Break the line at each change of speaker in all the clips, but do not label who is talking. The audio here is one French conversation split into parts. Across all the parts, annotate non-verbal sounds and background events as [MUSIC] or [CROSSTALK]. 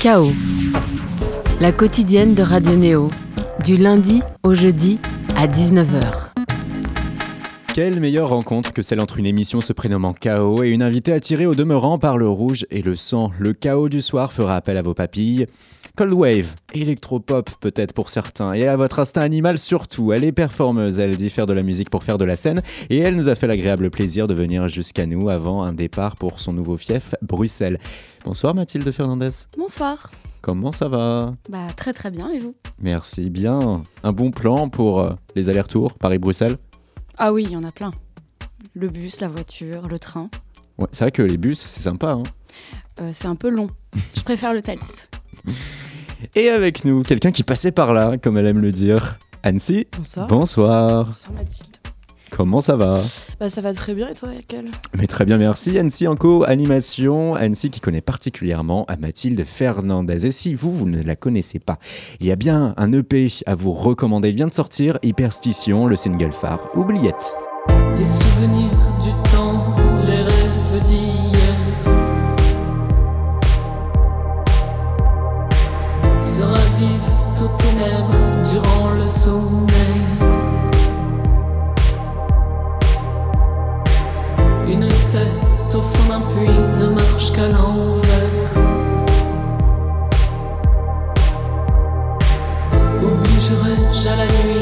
Chaos, la quotidienne de Radio Néo, du lundi au jeudi à 19h.
Quelle meilleure rencontre que celle entre une émission se prénommant Chaos et une invitée attirée au demeurant par le rouge et le sang. Le chaos du soir fera appel à vos papilles. Cold Wave, électropop peut-être pour certains, et à votre instinct animal surtout. Elle est performeuse, elle dit faire de la musique pour faire de la scène, et elle nous a fait l'agréable plaisir de venir jusqu'à nous avant un départ pour son nouveau fief, Bruxelles. Bonsoir Mathilde Fernandez.
Bonsoir.
Comment ça va?
Bah très très bien, et vous?
Merci bien. Un bon plan pour euh, les allers-retours Paris-Bruxelles?
Ah oui, il y en a plein. Le bus, la voiture, le train.
Ouais, c'est vrai que les bus, c'est sympa. Hein
Euh, c'est un peu long. Je préfère le Thalys.
Et avec nous, quelqu'un qui passait par là, comme elle aime le dire. Annecy
Bonsoir.
Bonsoir.
Bonsoir Mathilde.
Comment ça va
Bah ça va très bien et toi quel
Mais très bien, merci. Annecy en co-animation. Annecy qui connaît particulièrement à Mathilde Fernandez. Et si vous, vous ne la connaissez pas, il y a bien un EP à vous recommander. Il vient de sortir, Hyperstition, le single phare. Oubliette.
Les souvenirs du temps, Une tête au fond d'un puits ne marche qu'à l'envers. Obligerai-je à la nuit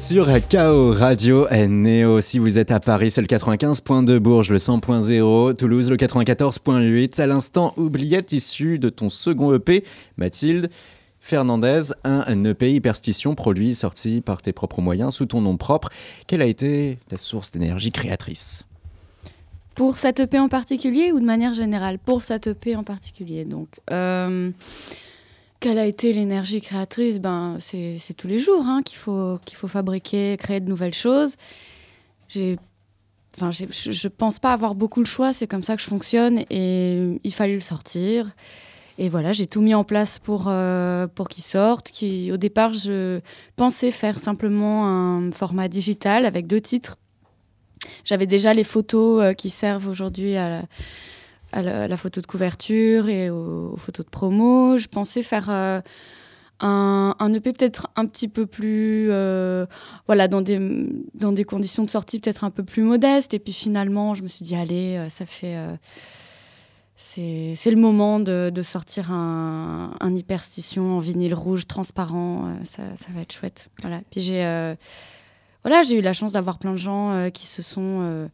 sur KO Radio Néo. Si vous êtes à Paris, c'est le 95.2 Bourges, le 100.0 Toulouse, le 94.8. À l'instant, oubliette issue de ton second EP, Mathilde Fernandez, un EP Hyperstition produit, sorti par tes propres moyens, sous ton nom propre. Quelle a été ta source d'énergie créatrice?
Pour cette EP en particulier ou de manière générale? Pour cette EP en particulier. Donc, euh, quelle a été l'énergie créatrice? Ben, C'est tous les jours hein, qu'il faut, faut fabriquer, créer de nouvelles choses. Enfin, je je pense pas avoir beaucoup le choix, c'est comme ça que je fonctionne et il fallait le sortir. Et voilà, j'ai tout mis en place pour, euh, pour qu'il sorte. Qui, au départ, je pensais faire simplement un format digital avec deux titres. J'avais déjà les photos euh, qui servent aujourd'hui à à la- photo de couverture et aux, photos de promo. Je pensais faire euh, un, un EP peut-être un petit peu plus, euh, voilà, dans des, dans des conditions de sortie peut-être un peu plus modestes. Et puis finalement, je me suis dit, allez, euh, ça fait. euh, c'est le moment de, de sortir un, un hyperstition en vinyle rouge transparent. ça, va être chouette. Voilà. Puis j'ai voilà, eu la chance d'avoir plein de gens qui se sont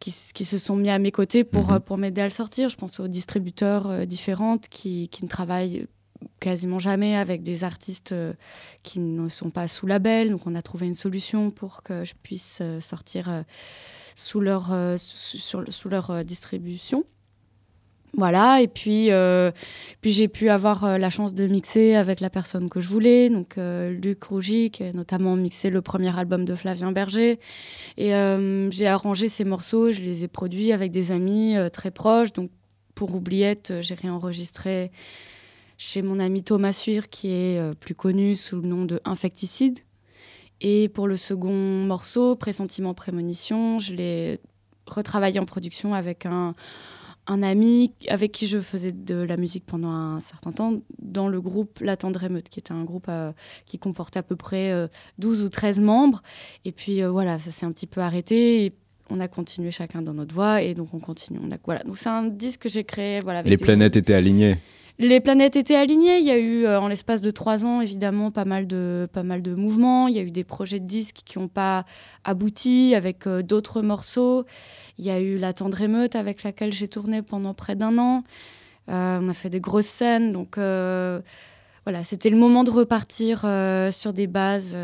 qui, se sont mis à mes côtés pour,
Mhm.
euh, pour m'aider à le sortir. Je pense aux distributeurs euh, différentes qui, qui ne travaillent quasiment jamais avec des artistes euh, qui ne sont pas sous label. Donc on a trouvé une solution pour que je puisse euh, sortir sous leur, sous, sur le- sous leur distribution. Voilà, et puis, euh, puis j'ai pu avoir euh, la chance de mixer avec la personne que je voulais, donc euh, Luc Rougy, qui a notamment mixé le premier album de Flavien Berger. Et j'ai arrangé ces morceaux, je les ai produits avec des amis très proches. Donc pour Oubliette, j'ai réenregistré chez mon ami Thomas Suir, qui est plus connu sous le nom de Infecticide. Et pour le second morceau, Pressentiment, Prémonition, je l'ai retravaillé en production avec un, un ami avec qui je faisais de la musique pendant un certain temps dans le groupe La Tendre Émeute, qui était un groupe euh, qui comportait à peu près euh, 12 ou 13 membres. Et puis euh, voilà, ça s'est un petit peu arrêté. Et on a continué chacun dans notre voie et donc on continue. On a, voilà. Donc c'est un disque que j'ai créé. Voilà, avec
Les planètes étaient alignées.
Les planètes étaient alignées. Il y a eu, euh, en l'espace de trois ans, évidemment, pas mal de, pas mal de mouvements. Il y a eu des projets de disques qui n'ont pas abouti avec euh, d'autres morceaux. Il y a eu La Tendre Émeute avec laquelle j'ai tourné pendant près d'un an. Euh, on a fait des grosses scènes. Donc voilà, c'était le moment de repartir sur des bases,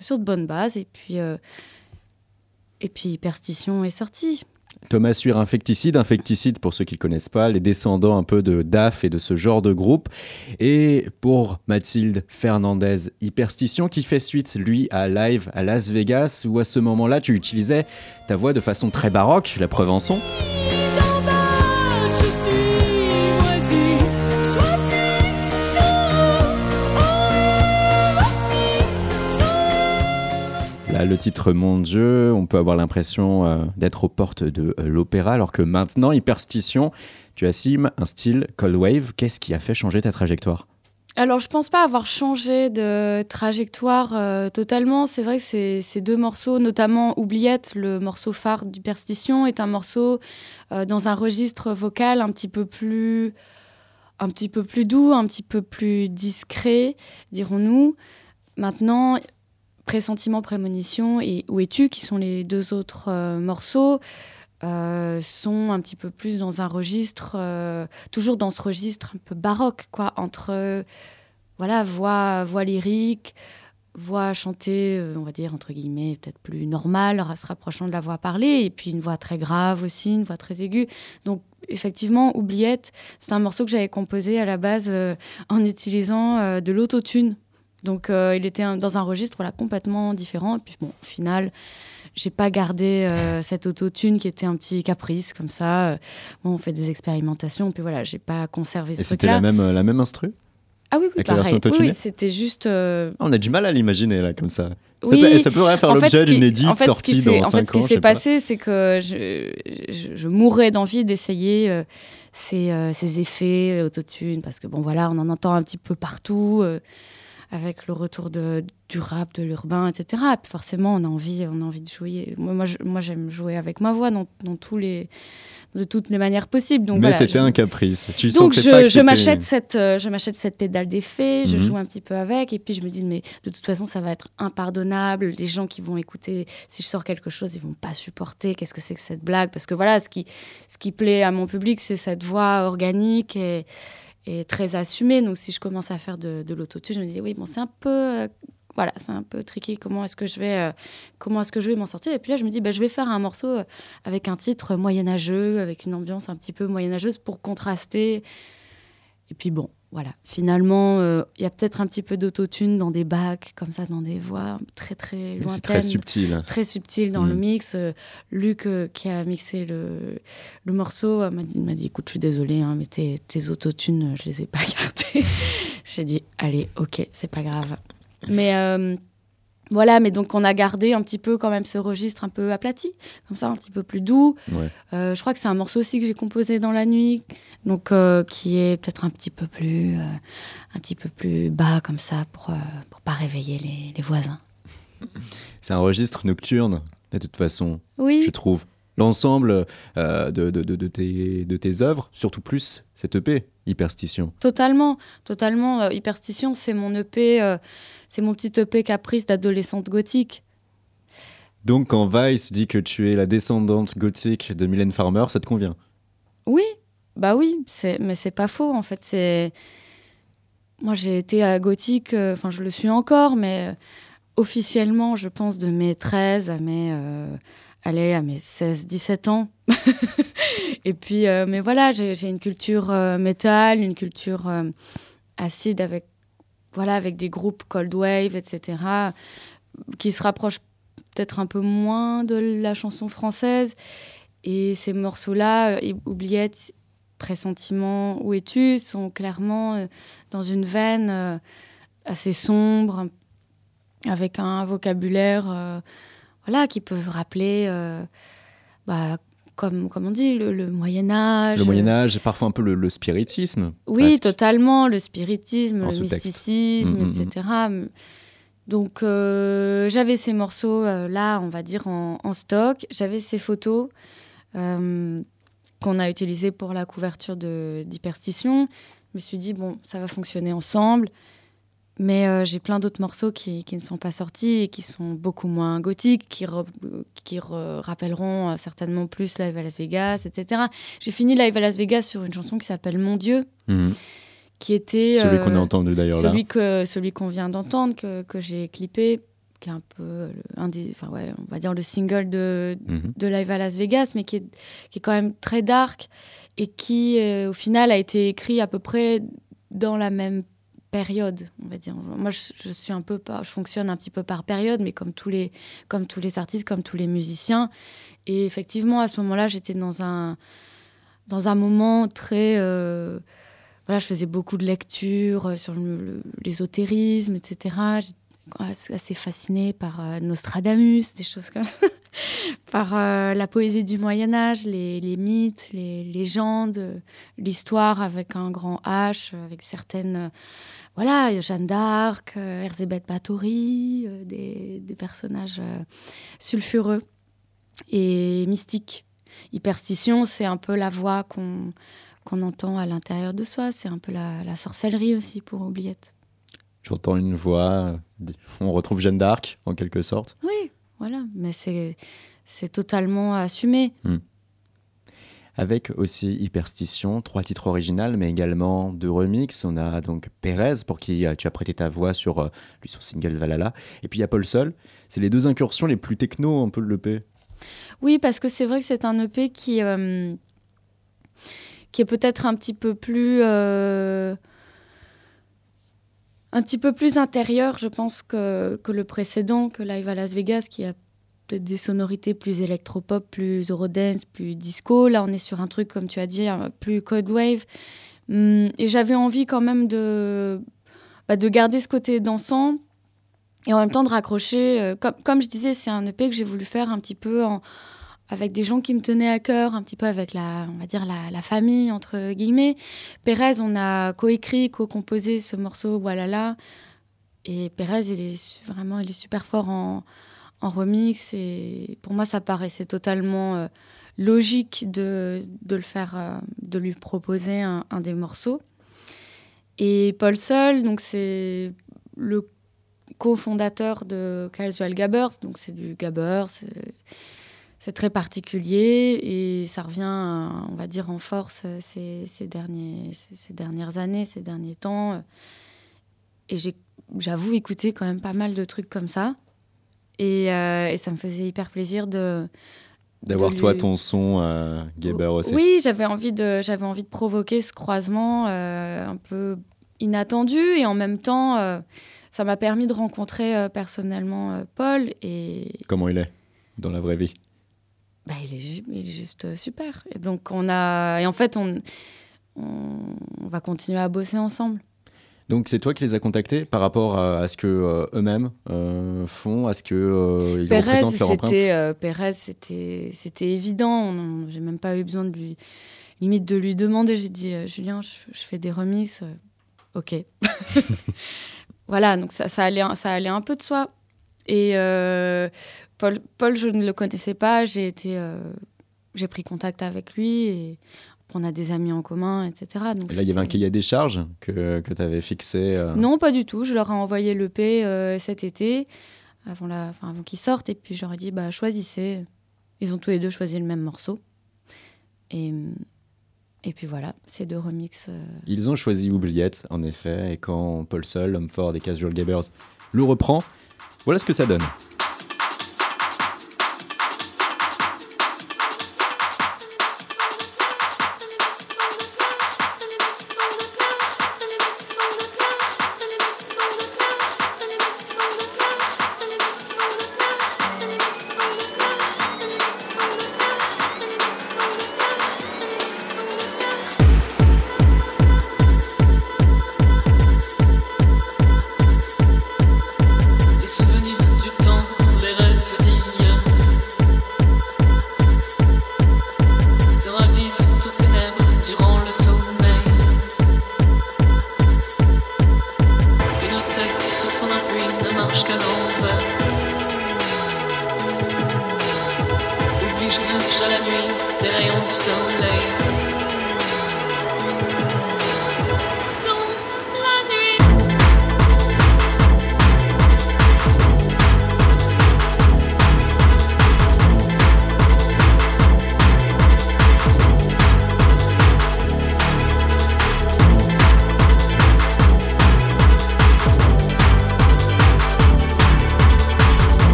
sur de bonnes bases. Et puis, et puis est sorti.
Thomas Suir, Infecticide. Infecticide, pour ceux qui ne connaissent pas, les descendants un peu de DAF et de ce genre de groupe. Et pour Mathilde Fernandez, Hyperstition, qui fait suite, lui, à Live à Las Vegas, où à ce moment-là, tu utilisais ta voix de façon très baroque, la preuve en son. Le titre Mon Dieu, on peut avoir l'impression euh, d'être aux portes de euh, l'opéra, alors que maintenant, Hyperstition, tu assumes un style Cold Wave. Qu'est-ce qui a fait changer ta trajectoire?
Alors, je pense pas avoir changé de trajectoire euh, totalement. C'est vrai que ces, deux morceaux, notamment Oubliette, le morceau phare du Perstition, est un morceau dans un registre vocal un petit peu plus, un petit peu plus doux, un petit peu plus discret, dirons-nous. Maintenant, Pressentiment, Prémonition et Où es-tu, qui sont les deux autres euh, morceaux, euh, sont un petit peu plus dans un registre, euh, toujours dans ce registre un peu baroque, quoi, entre voilà voix, voix lyrique, voix chantée, on va dire entre guillemets peut-être plus normale, se rapprochant de la voix parlée, et puis une voix très grave aussi, une voix très aiguë. Donc effectivement, Oubliette, c'est un morceau que j'avais composé à la base en utilisant euh, de l'autotune. Donc euh, il était un- dans un registre voilà, complètement différent. Et puis bon, au final, j'ai pas gardé euh, cette autotune qui était un petit caprice comme ça. Euh, Bon, on fait des expérimentations, puis voilà, j'ai pas conservé ce
Et c'était
truc-là.
la même, euh, la même instru
Ah oui, oui,
avec la version
pareil. Oui, c'était juste. euh,
Ah, On a du mal à l'imaginer là, comme ça. Ça,
Oui.
peut, ça pourrait faire l'objet d'une édite
en fait,
sortie dans
En fait,
5
ce qui
ans.
s'est passé, c'est que je, je, je mourais d'envie d'essayer euh, ces, euh, ces effets autotune, parce que bon, voilà, on en entend un petit peu partout, avec le retour de, du rap, de l'urbain, etc. Et puis forcément, on a envie, on a envie de jouer. Moi, moi, j'aime jouer avec ma voix dans, dans tous les, de toutes les manières possibles. Donc,
Mais
voilà,
c'était
je-
un caprice. Tu
donc
sentais pas que
je, m'achète cette, euh, je m'achète cette pédale d'effet, je
Mhm.
joue un petit peu avec, et puis je me dis mais de toute façon ça va être impardonnable. Les gens qui vont écouter, si je sors quelque chose, ils vont pas supporter. Qu'est-ce que c'est que cette blague? Parce que voilà, ce qui, ce qui plaît à mon public, c'est cette voix organique et, et très assumée. Donc si je commence à faire de, de l'autotune, je me dis oui bon c'est un peu euh, voilà, c'est un peu tricky. Comment est-ce que je vais, euh, comment est-ce que je vais m'en sortir? Et puis là, je me dis, bah, je vais faire un morceau euh, avec un titre moyenâgeux, avec une ambiance un petit peu moyenâgeuse pour contraster. Et puis bon, voilà. Finalement, euh, il y a peut-être un petit peu d'autotune dans des bacs, comme ça, dans des voix très très lointaines.
Très subtil.
Très subtil dans le
Mm.
mix. Euh, Luc, euh, qui a mixé le, le morceau, m'a dit, Écoute, je suis désolée, hein, mais tes, tes autotunes, je les ai pas [LAUGHS] gardées. J'ai dit Allez, ok, c'est pas grave. Mais voilà, mais donc on a gardé un petit peu quand même ce registre un peu aplati, comme ça, un petit peu plus doux.
Ouais.
Euh, je crois que c'est un morceau aussi que j'ai composé dans la nuit, donc euh, qui est peut-être un petit peu plus, euh, un petit peu plus bas comme ça pour pour pas réveiller les, les voisins. [LAUGHS]
C'est un registre nocturne, de toute façon,
Oui.
je trouve. L'ensemble euh, de, de, tes, de tes œuvres, surtout plus cette EP, Hyperstition.
Totalement, totalement. Euh, Hyperstition, c'est mon EP, euh, c'est mon petit EP caprice d'adolescente gothique.
Donc quand Vice dit que tu es la descendante gothique de Mylène Farmer, ça te convient?
Oui, bah oui, c'est, mais c'est pas faux en fait. C'est moi j'ai été à gothique, enfin je le suis encore, mais officiellement, je pense de mes 13 à mes allez, à mes 16, 17 ans. [LAUGHS] Et puis, euh, mais voilà, j'ai, une culture euh, métal, une culture euh, acide avec voilà avec des groupes cold wave, etc. qui se rapprochent peut-être un peu moins de la chanson française. Et ces morceaux-là, euh, Oubliette, Pressentiment, Où es-tu sont clairement dans une veine assez sombre, avec un vocabulaire voilà, qui peut rappeler euh, bah, comme, comme on dit, le, le Moyen Âge.
Le Moyen Âge, parfois un peu le, le spiritisme.
Oui,
presque.
totalement, le spiritisme, le mysticisme,
Mm, mm,
etc. Donc euh, j'avais ces morceaux euh, là, on va dire, en, en stock. J'avais ces photos euh, qu'on a utilisées pour la couverture d'Hyperstition. Je me suis dit, bon, ça va fonctionner ensemble. Mais euh, j'ai plein d'autres morceaux qui, qui ne sont pas sortis et qui sont beaucoup moins gothiques, qui, re- qui re- rappelleront euh, certainement plus Live à Las Vegas, etc. J'ai fini Live à Las Vegas sur une chanson qui s'appelle Mon Dieu,
Mhm.
qui était
Celui
euh,
qu'on a entendu d'ailleurs là.
celui que celui qu'on vient d'entendre que, que j'ai clippé qui est un peu le- un des enfin ouais on va dire le single de,
Mhm.
de Live à Las Vegas mais qui est, qui est quand même très dark et qui euh, au final a été écrit à peu près dans la même période on va dire. Moi je, suis un peu je fonctionne un petit peu par période mais comme tous les comme tous les artistes comme tous les musiciens. Et effectivement à ce moment-là j'étais dans un dans un moment très euh, voilà, je faisais beaucoup de lectures euh, sur l'ésotérisme, etc. J'étais assez- fascinée par euh, Nostradamus, des choses comme ça, [LAUGHS] par la poésie du Moyen Âge, les, les mythes, les légendes, l'histoire avec un grand H, avec certaines... voilà, Jeanne d'Arc, euh, Erzébeth Báthory, euh, des, des personnages euh, sulfureux et mystiques. Hyperstition, c'est un peu la voix qu'on qu'on entend à l'intérieur de soi. C'est un peu la, la sorcellerie aussi pour Oubliette.
J'entends une voix. On retrouve Jeanne d'Arc en quelque sorte.
Oui, voilà. Mais c'est c'est totalement assumé.
Avec aussi Hyperstition, trois titres originaux, mais également deux remixes. On a donc Pérez, pour qui euh, tu as prêté ta voix sur euh, lui, son single Valhalla. Et puis il y a Paul Sol. C'est les deux incursions les plus techno un peu de l'EP.
Oui, parce que c'est vrai que c'est un EP qui, euh, qui est peut-être un petit peu plus. un petit peu plus intérieur, je pense, que, que le précédent, que Live à Las Vegas, qui a peut-être des sonorités plus électropop, plus eurodance, plus disco. Là, on est sur un truc, comme tu as dit, un- plus code wave. Hum, et j'avais envie quand même de, bah, de garder ce côté dansant et en même temps de raccrocher. euh, comme, je disais, c'est un EP que j'ai voulu faire un petit peu avec des gens qui me tenaient à cœur, un petit peu avec la, on va dire la, la famille entre guillemets. Pérez, on a coécrit, co-composé ce morceau, voilà là. Et Pérez, il est vraiment, il est super fort en, en remix et pour moi, ça paraissait totalement euh, logique de, de le faire, euh, de lui proposer un, des morceaux. Et Paul Sol, donc c'est le cofondateur de Casual Gabbers, donc c'est du gabber, c'est très particulier et ça revient, euh, on va dire, en force ces, derniers, ces, dernières années, ces derniers temps. Et j'avoue écouter quand même pas mal de trucs comme ça. Et, euh, et ça me faisait hyper plaisir de...
D'avoir toi ton son euh, Gabber aussi.
Oui, j'avais envie, de, j'avais envie de provoquer ce croisement euh, un peu inattendu et en même temps, ça m'a permis de rencontrer euh, personnellement euh, Paul et
Comment il est dans la vraie vie?
Bah, il, est, ju- il est juste euh, super. Et donc, on a. Et en fait, on, on va continuer à bosser ensemble.
Donc c'est toi qui les as contactés par rapport à, à ce que euh, eux-mêmes euh, font, à ce que euh, ils
Pérez,
représentent leur empreinte.
euh, Pérez, c'était, c'était évident. J'ai même pas eu besoin de lui, limite de lui demander. J'ai dit, Julien, je, je fais des remixes. euh, ok. [LAUGHS] voilà, donc ça, ça, allait, ça allait un peu de soi. Et Paul, Paul, je ne le connaissais pas. J'ai été, j'ai pris contact avec lui et on a des amis en commun, etc. Donc
Et là, il y avait un cahier des charges que, que tu avais fixé. euh,
Non, pas du tout. Je leur ai envoyé l'EP euh, cet été, avant, la, enfin, avant qu'ils sortent. Et puis, je leur ai dit, bah, choisissez. Ils ont tous les deux choisi le même morceau. Et, et puis voilà, ces deux remixes. euh,
Ils ont choisi Oubliette, en effet, et quand Paul Sol, l'homme fort des Casual Gabbers, le reprend, voilà ce que ça donne.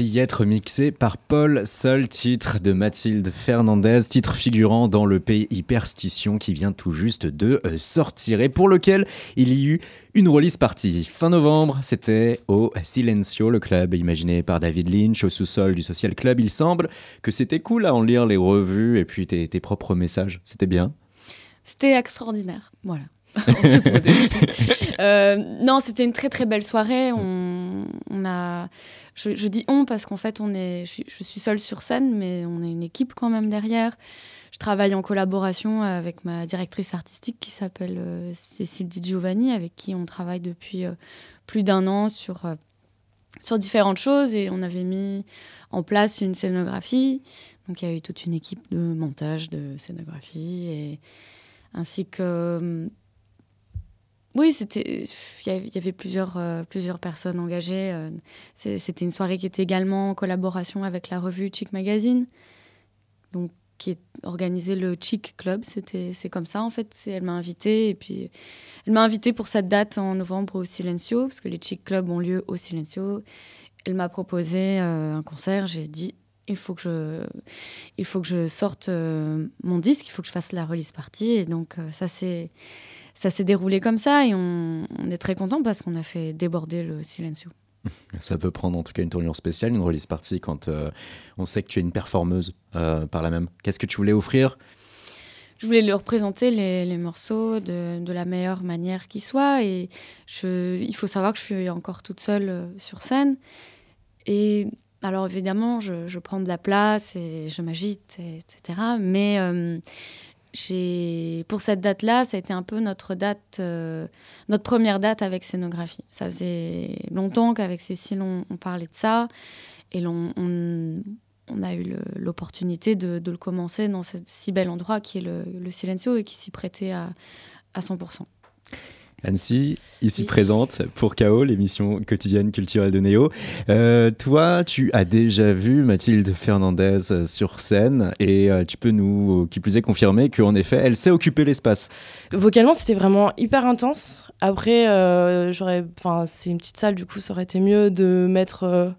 C'était être mixé par Paul, seul titre de Mathilde Fernandez, titre figurant dans le pays Hyperstition qui vient tout juste de euh, sortir et pour lequel il y a eu une release partie. Fin novembre, c'était au Silencio, le club imaginé par David Lynch au sous-sol du Social Club. Il semble que c'était cool à en lire les revues et puis tes, tes propres messages. C'était bien?
C'était extraordinaire, voilà. [LAUGHS] [LAUGHS] Euh, non, c'était une très très belle soirée. On, a, je, dis on parce qu'en fait, on est, je, suis seule sur scène, mais on est une équipe quand même derrière. Je travaille en collaboration avec ma directrice artistique qui s'appelle euh, Cécile Di Giovanni, avec qui on travaille depuis euh, plus d'un an sur, sur différentes choses et on avait mis en place une scénographie. Donc il y a eu toute une équipe de montage de scénographie et ainsi que oui, c'était. Il y avait plusieurs, euh, plusieurs personnes engagées. Euh, c'était une soirée qui était également en collaboration avec la revue Chic Magazine, donc qui est organisé le Chic Club. C'était, c'est comme ça en fait. Elle m'a invitée et puis elle m'a invitée pour cette date en novembre au Silencio, parce que les Chic Clubs ont lieu au Silencio. Elle m'a proposé euh, un concert. J'ai dit il faut que je, il faut que je sorte mon disque, il faut que je fasse la release party. Et donc ça c'est ça s'est déroulé comme ça et on, est très content parce qu'on a fait déborder le silencio. [LAUGHS]
Ça peut prendre en tout cas une tournure spéciale, une release party quand euh, on sait que tu es une performeuse euh, par la même. Qu'est-ce que tu voulais offrir?
Je voulais leur présenter les, morceaux de, la meilleure manière qui soit. Et je, il faut savoir que je suis encore toute seule euh, sur scène. Et alors évidemment, je, prends de la place et je m'agite, etc. Mais pour cette date-là, ça a été un peu notre date, euh, notre première date avec scénographie. Ça faisait longtemps qu'avec Cécile, on, parlait de ça. Et on, on, a eu l'opportunité de, le commencer dans ce si bel endroit qui est le, le Silencio et qui s'y prêtait à 100%.
Annecy, ici présente pour KO, l'émission quotidienne culturelle de Néo. Euh, toi, tu as déjà vu Mathilde Fernandez sur scène et euh, tu peux nous, qui plus est, confirmer qu'en effet, elle sait occuper l'espace.
Vocalement, c'était vraiment hyper intense. Après, euh, j'aurais, enfin, c'est une petite salle, du coup, ça aurait été mieux de mettre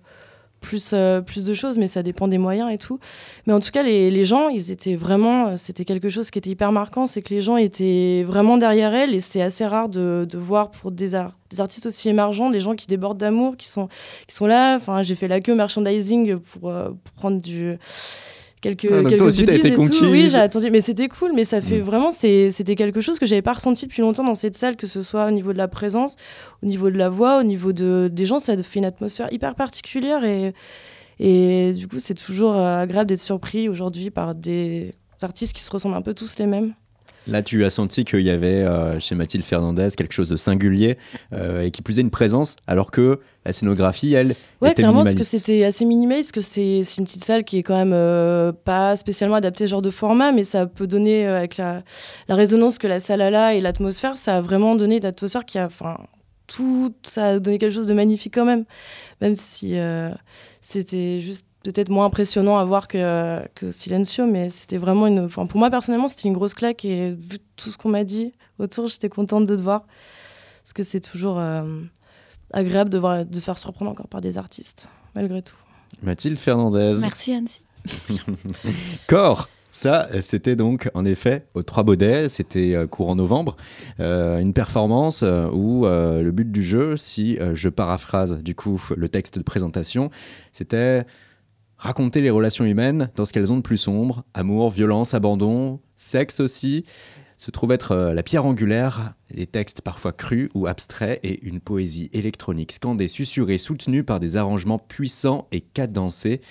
plus, euh, plus de choses, mais ça dépend des moyens et tout. Mais en tout cas, les, les gens, ils étaient vraiment. Euh, c'était quelque chose qui était hyper marquant, c'est que les gens étaient vraiment derrière elle, et c'est assez rare de, de voir pour des, des artistes aussi émergents, des gens qui débordent d'amour, qui sont, qui sont là. Enfin, j'ai fait la queue merchandising pour, euh, pour prendre du quelques,
ah, quelques aussi, été et tout.
Oui, j'ai attendu, mais c'était cool. Mais ça fait mm. vraiment, c'était quelque chose que j'avais pas ressenti depuis longtemps dans cette salle, que ce soit au niveau de la présence, au niveau de la voix, au niveau de, des gens, ça fait une atmosphère hyper particulière et, et du coup, c'est toujours euh, agréable d'être surpris aujourd'hui par des artistes qui se ressemblent un peu tous les mêmes.
Là, tu as senti qu'il y avait euh, chez Mathilde Fernandez quelque chose de singulier euh, et qui plus est une présence, alors que la scénographie, elle,
Ouais,
était
clairement, parce que
minimaliste.
c'était assez minimaliste, que c'est une petite salle qui est quand même euh, pas spécialement adaptée à ce genre de format, mais ça peut donner, avec la, la résonance que la salle a là et l'atmosphère, ça a vraiment donné une atmosphère qui a. Enfin, tout, ça a donné quelque chose de magnifique quand même. Même si c'était juste peut-être moins impressionnant à voir que, que Silencio, mais c'était vraiment une. Enfin, pour moi, personnellement, c'était une grosse claque et vu tout ce qu'on m'a dit autour, j'étais contente de te voir. Parce que c'est toujours. euh, agréable de, voir, de se faire surprendre encore par des artistes, malgré tout.
Mathilde Fernandez.
Merci Annecy. [LAUGHS]
Corps ça, c'était donc en effet au Trois Baudets, c'était euh, courant novembre, euh, une performance euh, où euh, le but du jeu, si je paraphrase du coup le texte de présentation, c'était raconter les relations humaines dans ce qu'elles ont de plus sombre, amour, violence, abandon, sexe aussi, se trouve être euh, la pierre angulaire, des textes parfois crus ou abstraits et une poésie électronique scandée, susurrée, soutenue par des arrangements puissants et cadencés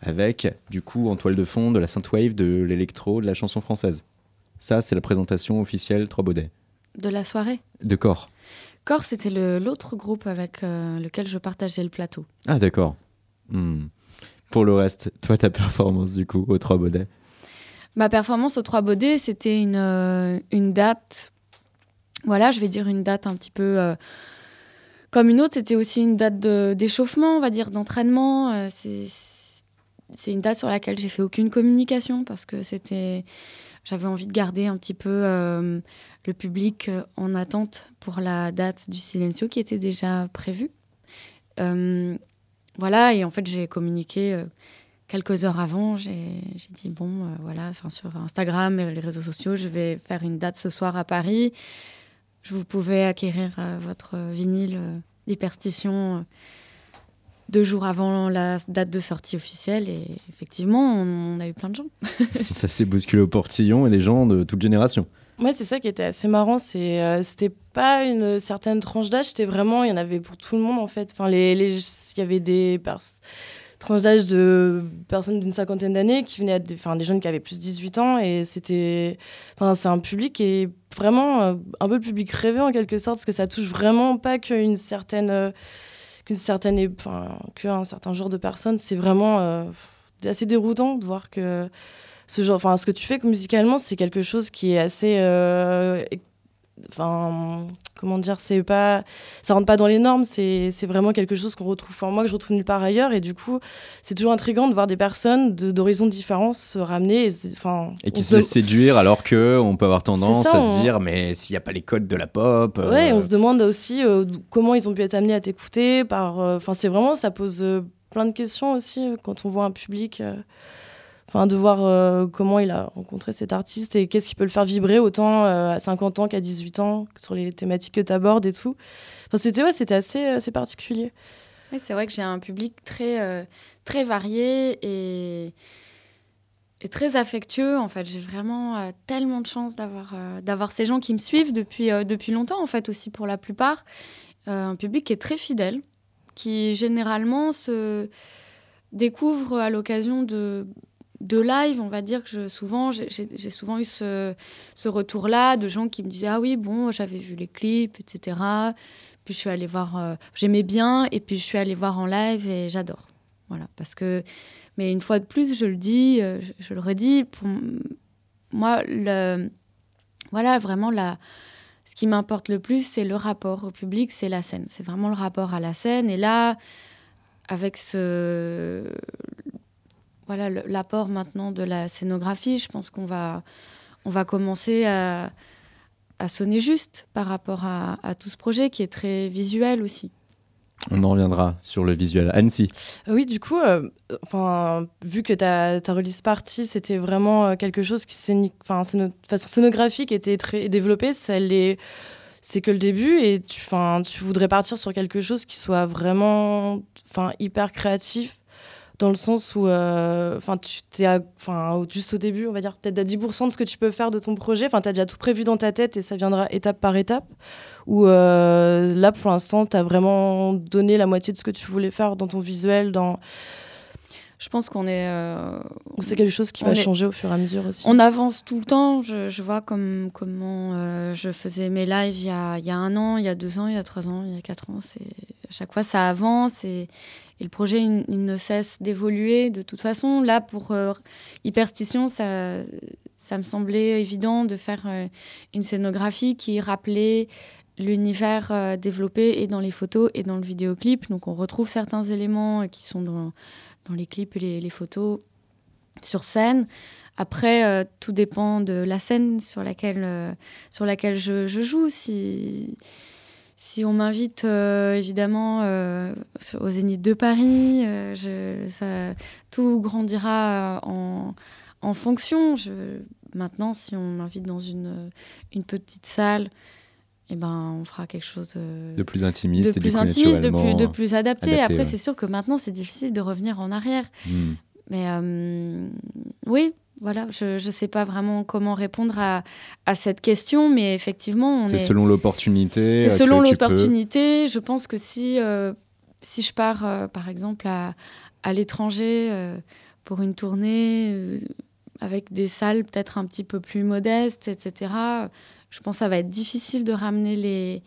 avec du coup en toile de fond de la synthwave, de l'électro, de la chanson française. Ça, c'est la présentation officielle Trois Baudets.
De la soirée?
De corps.
Corps, c'était l'autre groupe avec euh, lequel je partageais le plateau.
Ah, d'accord. Hmm. Pour le reste, toi, ta performance du coup au Trois Baudets.
Ma performance au Trois Baudets, c'était une, euh, une date. Voilà, je vais dire une date un petit peu euh, comme une autre. C'était aussi une date d'échauffement, on va dire, d'entraînement. Euh, c'est- une date sur laquelle j'ai fait aucune communication parce que c'était. J'avais envie de garder un petit peu le public en attente pour la date du Silencio qui était déjà prévue. Voilà, et en fait, j'ai communiqué euh, quelques heures avant. J'ai dit, bon, euh, voilà, sur Instagram et les réseaux sociaux, je vais faire une date ce soir à Paris. Je vous pouvez acquérir euh, votre vinyle euh, deux jours avant la date de sortie officielle. Et effectivement, on, on a eu plein de gens. [LAUGHS]
Ça s'est bousculé au portillon et des gens de toute génération.
Ouais, c'est ça qui était assez marrant. C'est, euh, c'était pas une certaine tranche d'âge, c'était vraiment, il y en avait pour tout le monde en fait. Enfin, les, les- il y avait des pers- tranches d'âge de personnes d'une cinquantaine d'années qui venaient, à des, enfin, des jeunes qui avaient plus de 18 ans et c'était, enfin, c'est un public qui est vraiment euh, un peu le public rêvé en quelque sorte, parce que ça touche vraiment pas qu'une certaine, euh, qu'un certain genre de personnes. C'est vraiment euh, assez déroutant de voir que ce genre, enfin, ce que tu fais musicalement, c'est quelque chose qui est assez, euh, enfin, comment dire, c'est pas, ça rentre pas dans les normes. C'est, vraiment quelque chose qu'on retrouve, enfin, moi que je retrouve nulle part ailleurs. Et du coup, c'est toujours intriguant de voir des personnes de, d'horizons différents se ramener. Et, enfin,
Et qui se laissent séduire alors que on peut avoir tendance
ça,
à se
on-
dire mais s'il n'y a pas les codes de la pop. euh,
Ouais, on se demande aussi euh, comment ils ont pu être amenés à t'écouter. Par, euh, enfin, c'est vraiment, ça pose euh, plein de questions aussi quand on voit un public. Euh, Enfin, de voir euh, comment il a rencontré cet artiste et qu'est-ce qui peut le faire vibrer autant euh, à 50 ans qu'à 18 ans sur les thématiques que tu abordes et tout. Enfin, c'était ouais, c'était assez, assez particulier.
C'est vrai que j'ai un public très, euh, très varié et, et très affectueux. En fait, j'ai vraiment euh, tellement de chance d'avoir euh, d'avoir ces gens qui me suivent depuis, euh, depuis longtemps, en fait, aussi pour la plupart. Euh, un public qui est très fidèle, qui généralement se découvre à l'occasion de, de live. On va dire que je, souvent, j'ai- souvent eu ce, ce retour-là de gens qui me disaient Ah oui, bon, j'avais vu les clips, etc. Puis je suis allée voir, euh, j'aimais bien, et puis je suis allée voir en live et j'adore. Voilà, parce que, mais une fois de plus, je le dis, euh, je, je le redis, pour moi, le, voilà, vraiment, la, ce qui m'importe le plus, c'est le rapport au public, c'est la scène. C'est vraiment le rapport à la scène. Et là, avec ce, voilà, l'apport maintenant de la scénographie, je pense qu'on va, on va commencer à, à sonner juste par rapport à, à tout ce projet qui est très visuel aussi.
On en reviendra sur le visuel. Annecy.
Euh, Oui, du coup, euh, enfin, vu que ta, ta release party, c'était vraiment euh, quelque chose qui, enfin, scéno- de façon scénographique, était très développée, c'est que le début et tu, enfin, tu voudrais partir sur quelque chose qui soit vraiment, enfin, hyper créatif dans le sens où, euh, enfin, tu t'es, enfin, juste au début, on va dire peut-être à 10% de ce que tu peux faire de ton projet. Enfin, t'as déjà tout prévu dans ta tête et ça viendra étape par étape. Ou euh, là, pour l'instant, t'as vraiment donné la moitié de ce que tu voulais faire dans ton visuel, dans
je pense qu'on est. euh,
c'est quelque chose qui va
est-
changer au fur et à mesure aussi
on avance tout le temps. Je, je vois comme, comment euh, je faisais mes lives il y, a, il y a un an, il y a deux ans, il y a trois ans, il y a quatre ans. À chaque fois, ça avance et, et le projet, il, ne cesse d'évoluer. De toute façon, là, pour euh, Hyperstition, ça, ça me semblait évident de faire euh, une scénographie qui rappelait l'univers euh, développé et dans les photos et dans le vidéoclip. Donc, on retrouve certains éléments qui sont dans, dans les clips et les, photos sur scène. Après, tout dépend de la scène sur laquelle, sur laquelle je, je joue. Si, si on m'invite, euh, évidemment, euh, au Zénith de Paris, euh, je- ça, tout grandira euh, en, en fonction. Je, maintenant, si on m'invite dans une, une petite salle, eh ben, on fera quelque chose
De plus intimiste
de
et
plus intimiste, de plus,
naturellement,
de plus adapté.
adapté,
Après,
ouais.
c'est sûr que maintenant, c'est difficile de revenir en arrière.
hmm.
Mais oui, voilà, je ne sais pas vraiment comment répondre à, à cette question, mais effectivement,
C'est
est.
selon l'opportunité.
C'est selon
peux-
l'opportunité. Je pense que si, euh, si je pars, euh, par exemple, à, à l'étranger euh, pour une tournée avec des salles peut-être un petit peu plus modestes, etc., je pense que ça va être difficile de ramener les,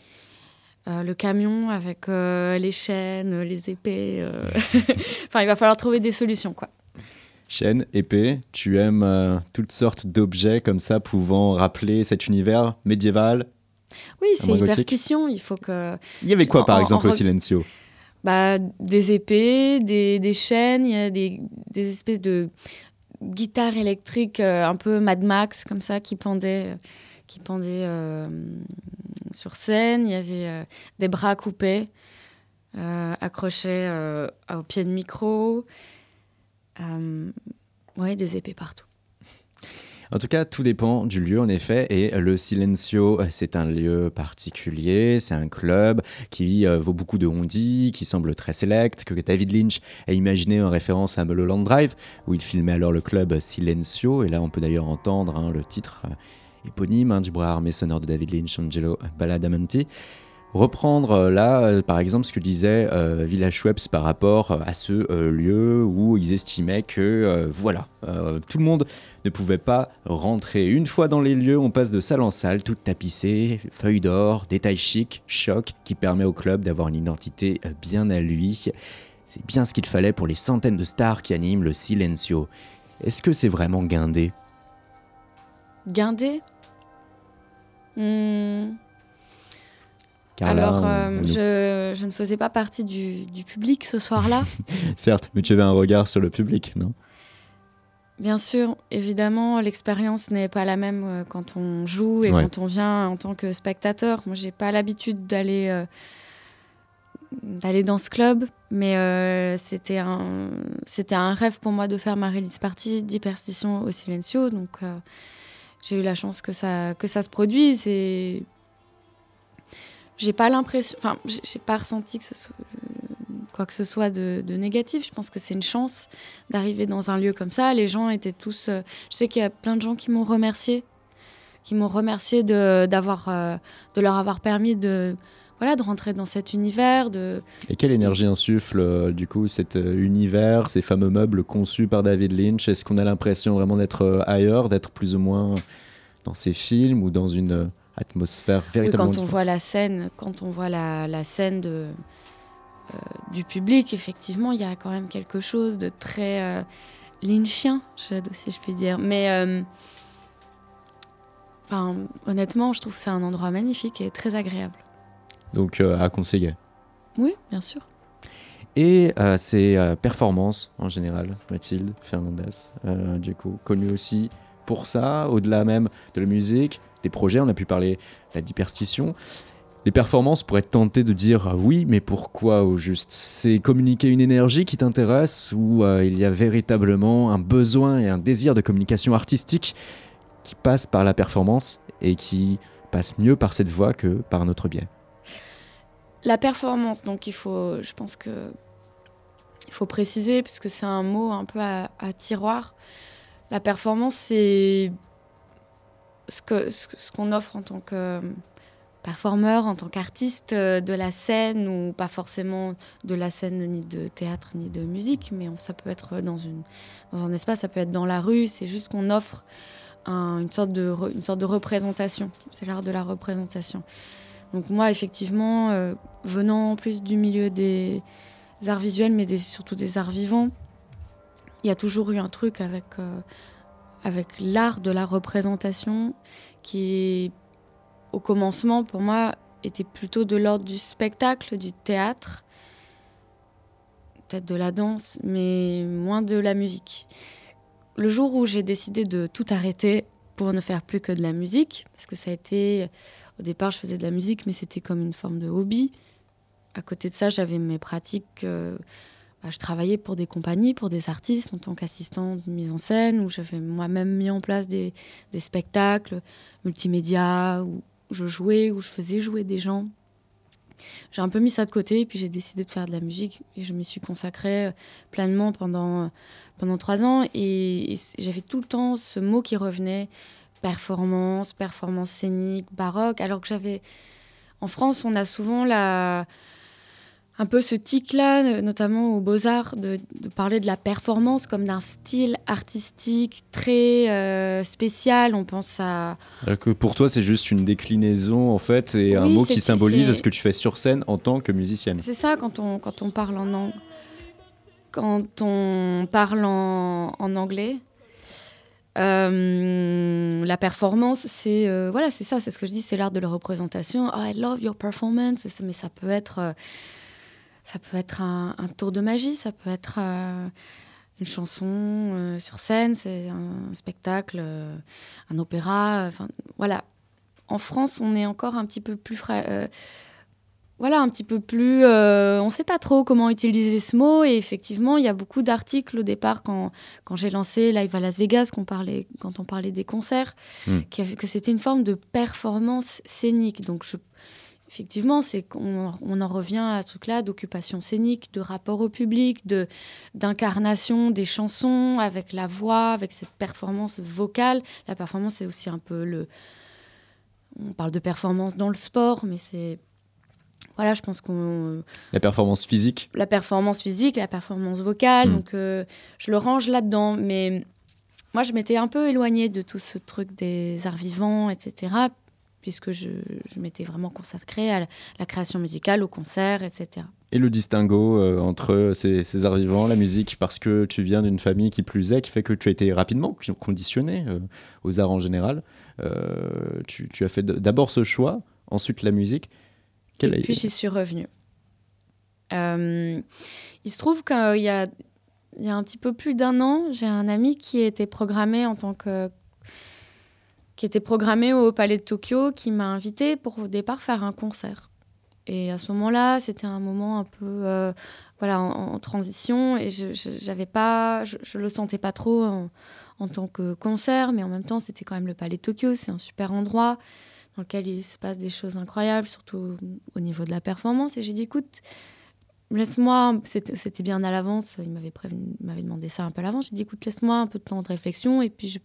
euh, le camion avec euh, les chaînes, les épées. euh. [LAUGHS] enfin, il va falloir trouver des solutions, quoi.
Chaîne, épée, tu aimes euh, toutes sortes d'objets comme ça pouvant rappeler cet univers médiéval?
Oui, c'est hyperstition. Il faut que.
Il y avait quoi par
En- en
exemple au Silencio?
Bah, des épées, des, des chaînes, il y a des, des espèces de guitares électriques euh, un peu Mad Max, comme ça, qui pendaient, qui pendaient euh, sur scène. Il y avait euh, des bras coupés, euh, accrochés au pied de micro. Euh, ouais, des épées partout.
En tout cas, tout dépend du lieu, en effet. Et le Silencio, c'est un lieu particulier, c'est un club qui euh, vaut beaucoup de on-dit, qui semble très select, que David Lynch a imaginé en référence à Mulholland Drive, où il filmait alors le club Silencio. Et là, on peut d'ailleurs entendre hein, le titre euh, éponyme hein, du bras armé sonore de David Lynch, Angelo Badalamenti. Reprendre euh, là, euh, par exemple, ce que disait euh, Village Schweppes par rapport à ce lieu où ils estimaient que, voilà, tout le monde ne pouvait pas rentrer. Une fois dans les lieux, on passe de salle en salle, toute tapissée, feuilles d'or, détails chics, choc, qui permet au club d'avoir une identité bien à lui. C'est bien ce qu'il fallait pour les centaines de stars qui animent le Silencio. Est-ce que c'est vraiment guindé?
Guindé? Hmm.
Là,
Alors,
on-
euh,
on
je, je ne faisais pas partie du, du public ce soir-là. [LAUGHS]
Certes, mais tu avais un regard sur le public, non?
Bien sûr, évidemment, l'expérience n'est pas la même euh, quand on joue et
Ouais.
quand on vient en tant que spectateur. Moi, j'ai pas l'habitude d'aller euh, d'aller dans ce club, mais euh, c'était un c'était un rêve pour moi de faire ma release party d'hyperstition au Silencio. Donc, euh, j'ai eu la chance que ça que ça se produise et j'ai pas l'impression, enfin, j'ai pas ressenti que ce soit quoi que ce soit de, négatif. Je pense que c'est une chance d'arriver dans un lieu comme ça. Les gens étaient tous. euh, je sais qu'il y a plein de gens qui m'ont remercié, qui m'ont remercié de euh, de leur avoir permis de, voilà, de rentrer dans cet univers.
Et quelle énergie insuffle euh, du coup cet univers, ces fameux meubles conçus par David Lynch? Est-ce qu'on a l'impression vraiment d'être ailleurs, d'être plus ou moins dans ces films ou dans une atmosphère
Oui,
véritablement
quand on
différente
voit la scène, quand on voit la, la scène de, euh, du public, effectivement, il y a quand même quelque chose de très euh, lynchien, si je puis dire. Mais euh, enfin, honnêtement, je trouve que c'est un endroit magnifique et très agréable.
Donc euh, à conseiller.
Oui, bien sûr.
Et ses performances en général, Mathilde Fernandez, du coup, connue aussi pour ça, au-delà même de la musique, des projets, on a pu parler de l'hyperstition. Les performances pourraient tenter de dire ah oui, mais pourquoi au juste? C'est communiquer une énergie qui t'intéresse ou euh, il y a véritablement un besoin et un désir de communication artistique qui passe par la performance et qui passe mieux par cette voie que par notre biais?
La performance, donc il faut, je pense que il faut préciser, puisque c'est un mot un peu à tiroir. La performance, c'est ce que ce, qu'on offre en tant que performeur, en tant qu'artiste euh, de la scène, ou pas forcément de la scène ni de théâtre ni de musique, mais ça peut être dans, une, dans un espace, ça peut être dans la rue, c'est juste qu'on offre un- une, sorte de, une sorte de représentation. C'est l'art de la représentation. Donc moi, effectivement, euh, venant en plus du milieu des arts visuels, mais surtout des arts vivants, il y a toujours eu un truc avec, euh, avec l'art de la représentation qui, au commencement, pour moi, était plutôt de l'ordre du spectacle, du théâtre, peut-être de la danse, mais moins de la musique. Le jour où j'ai décidé de tout arrêter pour ne faire plus que de la musique, parce que ça a été, au départ, je faisais de la musique, mais c'était comme une forme de hobby. À côté de ça, j'avais mes pratiques. euh, bah, je travaillais pour des compagnies, pour des artistes en tant qu'assistante mise en scène, où j'avais moi-même mis en place des, spectacles multimédia, où je jouais, où je faisais jouer des gens. J'ai un peu mis ça de côté, puis j'ai décidé de faire de la musique, et je m'y suis consacrée euh, pleinement pendant, euh, pendant trois ans, et, j'avais tout le temps ce mot qui revenait, performance, performance scénique, baroque, alors que j'avais... En France, on a souvent la un peu ce tic-là, euh, notamment aux Beaux-Arts, de, de parler de la performance comme d'un style artistique très euh, spécial. On pense à.
Alors que pour toi, c'est juste une déclinaison, en fait, et un mot qui symbolise ce que tu fais sur scène en tant que musicienne.
C'est ça quand on, quand on parle en anglais. Quand on parle en, en anglais. Euh, la performance, c'est euh, voilà, c'est ça, c'est ce que je dis, c'est l'art de la représentation. Oh, I love your performance, mais ça peut être, euh, ça peut être un, un tour de magie, ça peut être euh, une chanson euh, sur scène, c'est un spectacle, euh, un opéra. Enfin, voilà. En France, on est encore un petit peu plus fra- voilà, un petit peu plus. on ne sait pas trop comment utiliser ce mot. Et effectivement, il y a beaucoup d'articles au départ quand, quand j'ai lancé Live à Las Vegas, qu'on parlait, quand on parlait des concerts,
Mm.
qui avaient- que c'était une forme de performance scénique. Donc, je- effectivement, c'est qu'on on en revient à ce truc-là d'occupation scénique, de rapport au public, de d'incarnation des chansons avec la voix, avec cette performance vocale. La performance, c'est aussi un peu le. On parle de performance dans le sport, mais c'est voilà, je pense qu'on
La performance physique,
la performance physique, la performance vocale,
Mm.
donc euh, je le range là-dedans. Mais moi, je m'étais un peu éloignée de tout ce truc des arts vivants, etc., puisque je, je m'étais vraiment consacrée à la, la création musicale, au concert, etc.
et le distinguo euh, entre ces, ces arts vivants, la musique, parce que tu viens d'une famille qui plus est, qui fait que tu as été rapidement conditionné euh, aux arts en général. Euh, tu, tu as fait d'abord ce choix, ensuite la musique. Quel
Et
a-
puis j'y suis revenue. Il se trouve qu'il y a, il y a un petit peu plus d'un an, j'ai un ami qui était programmé en tant que qui était programmé au Palais de Tokyo, qui m'a invité pour au départ faire un concert. Et à ce moment-là, c'était un moment un peu euh, voilà en, transition et je je- je, le sentais pas trop en, en tant que concert, mais en même temps, c'était quand même le Palais de Tokyo, c'est un super endroit dans lequel il se passe des choses incroyables, surtout au niveau de la performance. Et j'ai dit, écoute, laisse-moi, c'était bien à l'avance, il m'avait demandé ça un peu à l'avance. J'ai dit, écoute, laisse-moi un peu de temps de réflexion et puis je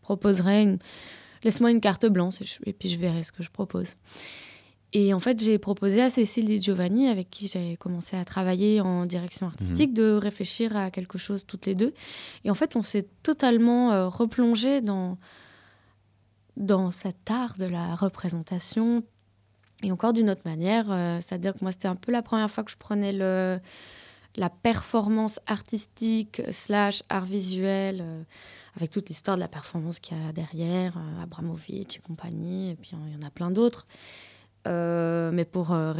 proposerai une. Laisse-moi une carte blanche et, puis je verrai ce que je propose. Et en fait, j'ai proposé à Cécile et Giovanni, avec qui j'ai commencé à travailler en direction artistique, de réfléchir à quelque chose toutes les deux. Et en fait, on s'est totalement euh, replongé dans, dans cet art de la représentation. Et encore d'une autre manière, euh, c'est-à-dire que moi, c'était un peu la première fois que je prenais le, la performance artistique slash art visuel, euh, avec toute l'histoire de la performance qu'il y a derrière, euh, Abramovich et compagnie, et puis il y en a plein d'autres. Euh, mais pour, euh,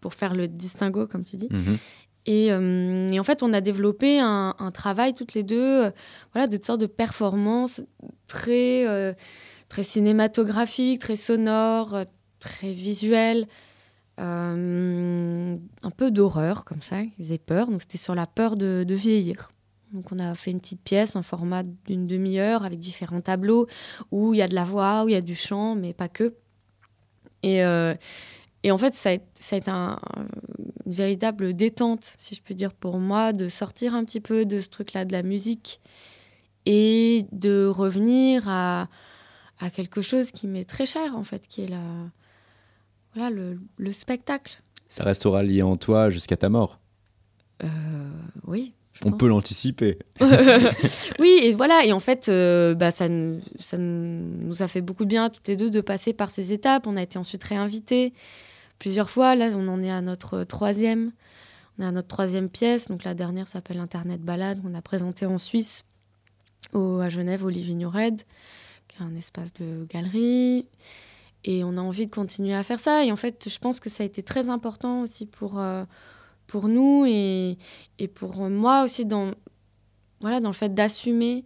pour faire le distinguo, comme tu dis.
Mhm.
Et, euh, et en fait, on a développé un, un travail toutes les deux, euh, voilà, de sortes de performances très, euh, très cinématographiques, très sonores, euh, très visuelles, euh, un peu d'horreur comme ça, qui faisait peur. Donc c'était sur la peur de, vieillir. Donc on a fait une petite pièce, un format d'une demi-heure avec différents tableaux où il y a de la voix, où il y a du chant, mais pas que. Et, euh, et en fait, ça a, été- une véritable détente, si je peux dire, pour moi, de sortir un petit peu de ce truc-là de la musique et de revenir à, à quelque chose qui m'est très cher, en fait, qui est la, voilà, le, le spectacle.
Ça restera lié en toi jusqu'à ta mort.
Euh, oui.
On
pense.
peut l'anticiper. [LAUGHS]
oui, et voilà. Et en fait, euh, bah, ça, nous- ça nous a fait beaucoup de bien, toutes les deux, de passer par ces étapes. On a été ensuite réinvités plusieurs fois. Là, on en est à notre troisième. On est à notre troisième pièce. Donc, la dernière s'appelle Internet Balade. On a présenté en Suisse, au, à Genève, au Livigno Red, qui est un espace de galerie. Et on a envie de continuer à faire ça. Et en fait, je pense que ça a été très important aussi pour, euh, pour nous et, et pour moi aussi dans, voilà, dans le fait d'assumer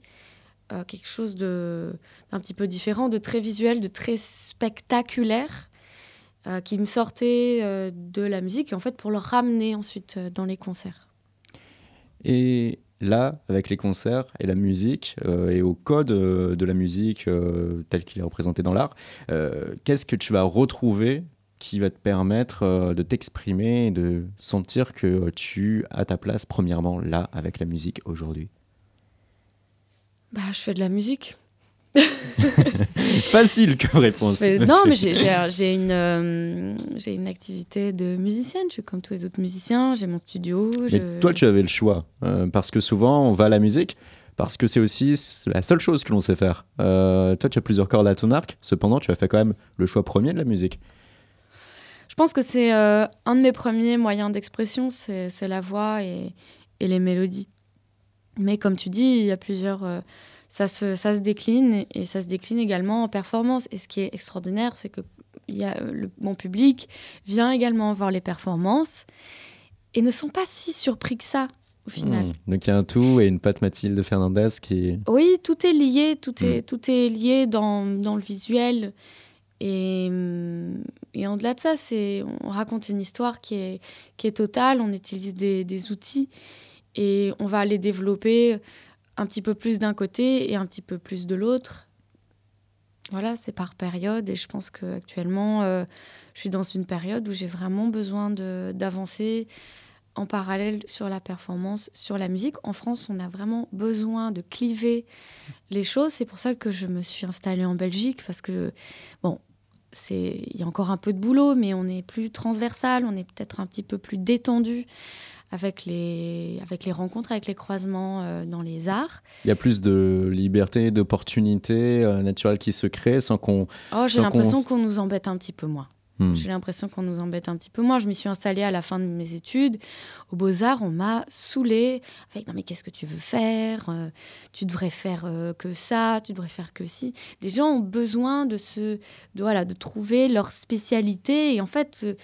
euh, quelque chose d'un petit peu différent, de très visuel, de très spectaculaire, euh, qui me sortait de la musique, et en fait pour le ramener ensuite dans les concerts.
Et là, avec les concerts et la musique, euh, et au code euh, de la musique euh, tel qu'il est représenté dans l'art, qu'est-ce que tu vas retrouver qui va te permettre de t'exprimer et de sentir que tu as ta place premièrement là avec la musique aujourd'hui?
Bah, je fais de la musique. [LAUGHS] [LAUGHS]
Facile comme réponse.
Mais non, mais j'ai- une, euh, j'ai une activité de musicienne. Je suis comme tous les autres musiciens. J'ai mon studio.
Mais toi, tu avais le choix. euh, parce que souvent, on va à la musique parce que c'est aussi la seule chose que l'on sait faire. Euh, toi, tu as plusieurs cordes à ton arc. Cependant, tu as fait quand même le choix premier de la musique.
Je pense que c'est un de mes premiers moyens d'expression, c'est c'est la voix et, et les mélodies. Mais comme tu dis, il y a plusieurs. Ça, se, ça se décline et, ça se décline également en performance. Et ce qui est extraordinaire, c'est que y a, euh, le, mon public vient également voir les performances et ne sont pas si surpris que ça au final.
Hmm. Donc, il y a un tout et une patte Mathilde Fernandez qui.
Oui, tout est lié, tout est,
Mm.
tout est lié dans, dans le visuel. Et, et en-delà de ça, c'est, on raconte une histoire qui est, qui est totale, on utilise des, des outils et on va les développer un petit peu plus d'un côté et un petit peu plus de l'autre. Voilà, c'est par période et je pense qu'actuellement, euh, je suis dans une période où j'ai vraiment besoin d'avancer en parallèle sur la performance, sur la musique. En France, on a vraiment besoin de cliver les choses. C'est pour ça que je me suis installée en Belgique parce que, bon, il y a encore un peu de boulot, mais on est plus transversal, on est peut-être un petit peu plus détendu avec les, avec les rencontres, avec les croisements euh, dans les arts.
Il y a plus de liberté, d'opportunités euh, naturelles qui se créent sans qu'on.
Oh, j'ai
Sans
l'impression
qu'on-
qu'on nous embête un petit peu moins.
Hmm.
J'ai l'impression qu'on nous embête un petit peu moins. Je m'y suis installée à la fin de mes études. Au Beaux-Arts, on m'a saoulée avec Non, mais qu'est-ce que tu veux faire Euh, Tu devrais faire euh, que ça, tu devrais faire que si. Les gens ont besoin de, se, de, voilà, de trouver leur spécialité. Et en fait, euh,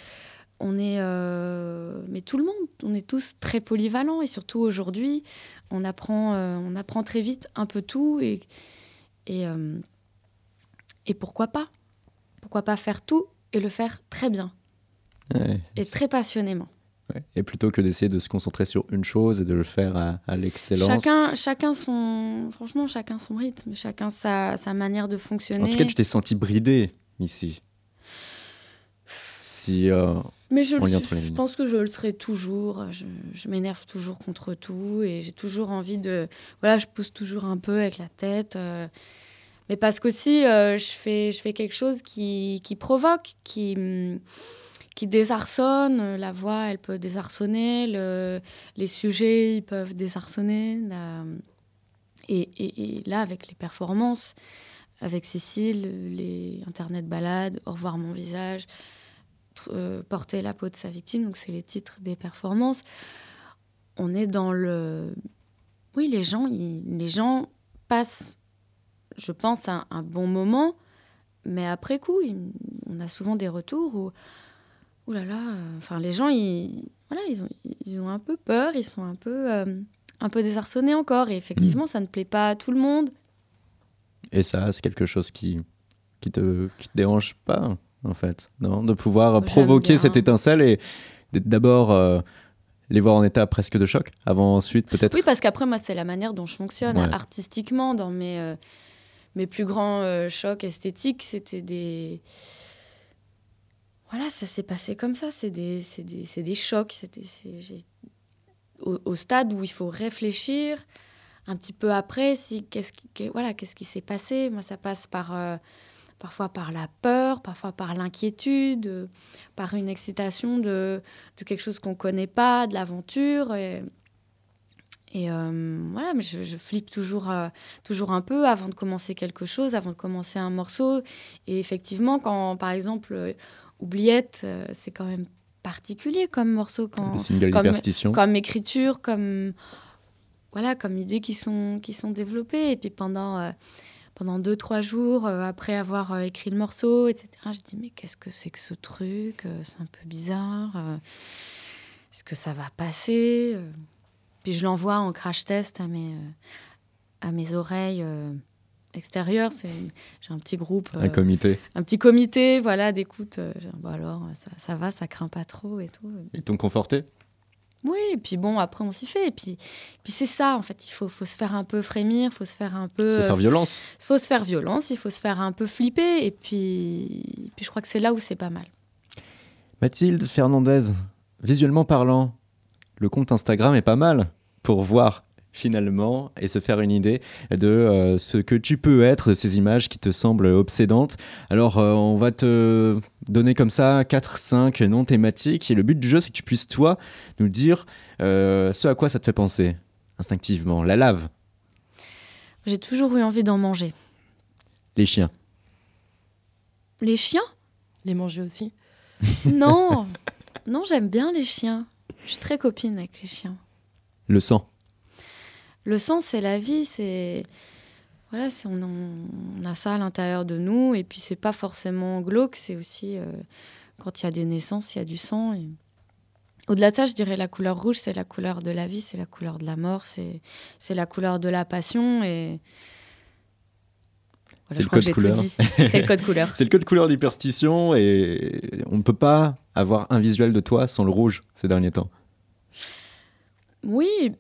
on est. euh, mais tout le monde, on est tous très polyvalents. Et surtout aujourd'hui, on apprend, euh, on apprend très vite un peu tout. Et, et, euh, et pourquoi pas Pourquoi pas faire tout et le faire très bien
Ouais.
et très passionnément.
Ouais. Et plutôt que d'essayer de se concentrer sur une chose et de le faire à, à l'excellence.
Chacun, chacun son, franchement, chacun son rythme, chacun sa, sa manière de fonctionner.
En tout cas, tu t'es senti bridé ici. Si. euh,
Mais je, le pense que je le serai toujours. Je, je m'énerve toujours contre tout et j'ai toujours envie de. Voilà, je pousse toujours un peu avec la tête. euh, mais parce qu'aussi, euh, je, fais, je fais quelque chose qui, qui provoque, qui, hum, qui désarçonne. La voix, elle peut désarçonner. Le, les sujets, ils peuvent désarçonner. la- et, et- et là, avec les performances, avec Cécile, les Internet balades, Au revoir mon visage, euh, porter la peau de sa victime, donc c'est les titres des performances. On est dans le. Oui, les gens, les gens passent, je pense, un, un bon moment, mais après coup, on a souvent des retours où, ouh là là, euh, enfin les gens, ils, voilà, ils ont, ils ont un peu peur, ils sont un peu, euh, un peu désarçonnés encore, et effectivement, ça ne plaît pas à tout le monde.
Et ça, c'est quelque chose qui, qui, te, qui te dérange pas, en fait, non De pouvoir
J'aime
provoquer cette étincelle et d'être d'abord euh, les voir en état presque de choc, avant ensuite peut-être.
Oui, parce qu'après, moi, c'est la manière dont je fonctionne
Ouais.
artistiquement dans mes, euh, mes plus grands euh, chocs esthétiques. C'était des. Voilà, ça s'est passé comme ça. C'est des, c'est des, c'est des chocs. J'ai- au, au stade où il faut réfléchir un petit peu après, si, qu'est-ce qui, voilà, qu'est-ce qui s'est passé. Moi, ça passe par, euh, parfois par la peur, parfois par l'inquiétude, euh, par une excitation de, de quelque chose qu'on ne connaît pas, de l'aventure. Et, et euh, voilà, mais je, je flippe toujours, euh, toujours un peu avant de commencer quelque chose, avant de commencer un morceau. Et effectivement, quand par exemple, Oubliette, c'est quand même particulier comme morceau. Quand, comme-
d'hyperstition.
comme écriture, comme voilà, comme idées qui sont qui sont développées. Et puis pendant euh, pendant deux trois jours euh, après avoir euh, écrit le morceau, etc. Je dis mais qu'est-ce que c'est que ce truc Euh, C'est un peu bizarre. Est-ce que ça va passer Puis je l'envoie en crash test à mes à mes oreilles. extérieures. C'est- j'ai un petit groupe
Un
euh,
comité.
un petit comité voilà d'écoute euh, bon alors ça, ça va ça craint pas trop et tout
Ils t'ont conforté?
Oui, et puis bon, après on s'y fait. Et puis, puis c'est ça, en fait, il faut, faut se faire un peu frémir, il faut se faire un peu.
Se faire violence.
Il faut se faire violence, il faut se faire un peu flipper. Et puis, puis je crois que c'est là où c'est pas mal.
Mathilde Fernandez, visuellement parlant, le compte Instagram est pas mal pour voir finalement et se faire une idée de euh, ce que tu peux être, de ces images qui te semblent obsédantes. Alors euh, on va te donner comme ça 4-5 noms thématiques et le but du jeu c'est que tu puisses toi nous dire euh, ce à quoi ça te fait penser instinctivement. La lave,
J'ai toujours eu envie d'en manger.
les chiens,
Les chiens?
Les manger aussi. [LAUGHS]
Non, [LAUGHS] non, j'aime bien les chiens. Je suis très copine avec les chiens.
le sang,
Le sang, c'est la vie, c'est voilà, c'est on, on a ça à l'intérieur de nous et puis c'est pas forcément glauque, c'est aussi euh, quand il y a des naissances, il y a du sang. et- Au-delà de ça, je dirais la couleur rouge, c'est la couleur de la vie, c'est la couleur de la mort, c'est c'est la couleur de la passion et Voilà,
C'est le code couleur. [LAUGHS]
C'est le code couleur.
c'est le code couleur d'hyperstition et on ne peut pas avoir un visuel de toi sans le rouge ces derniers temps.
Oui,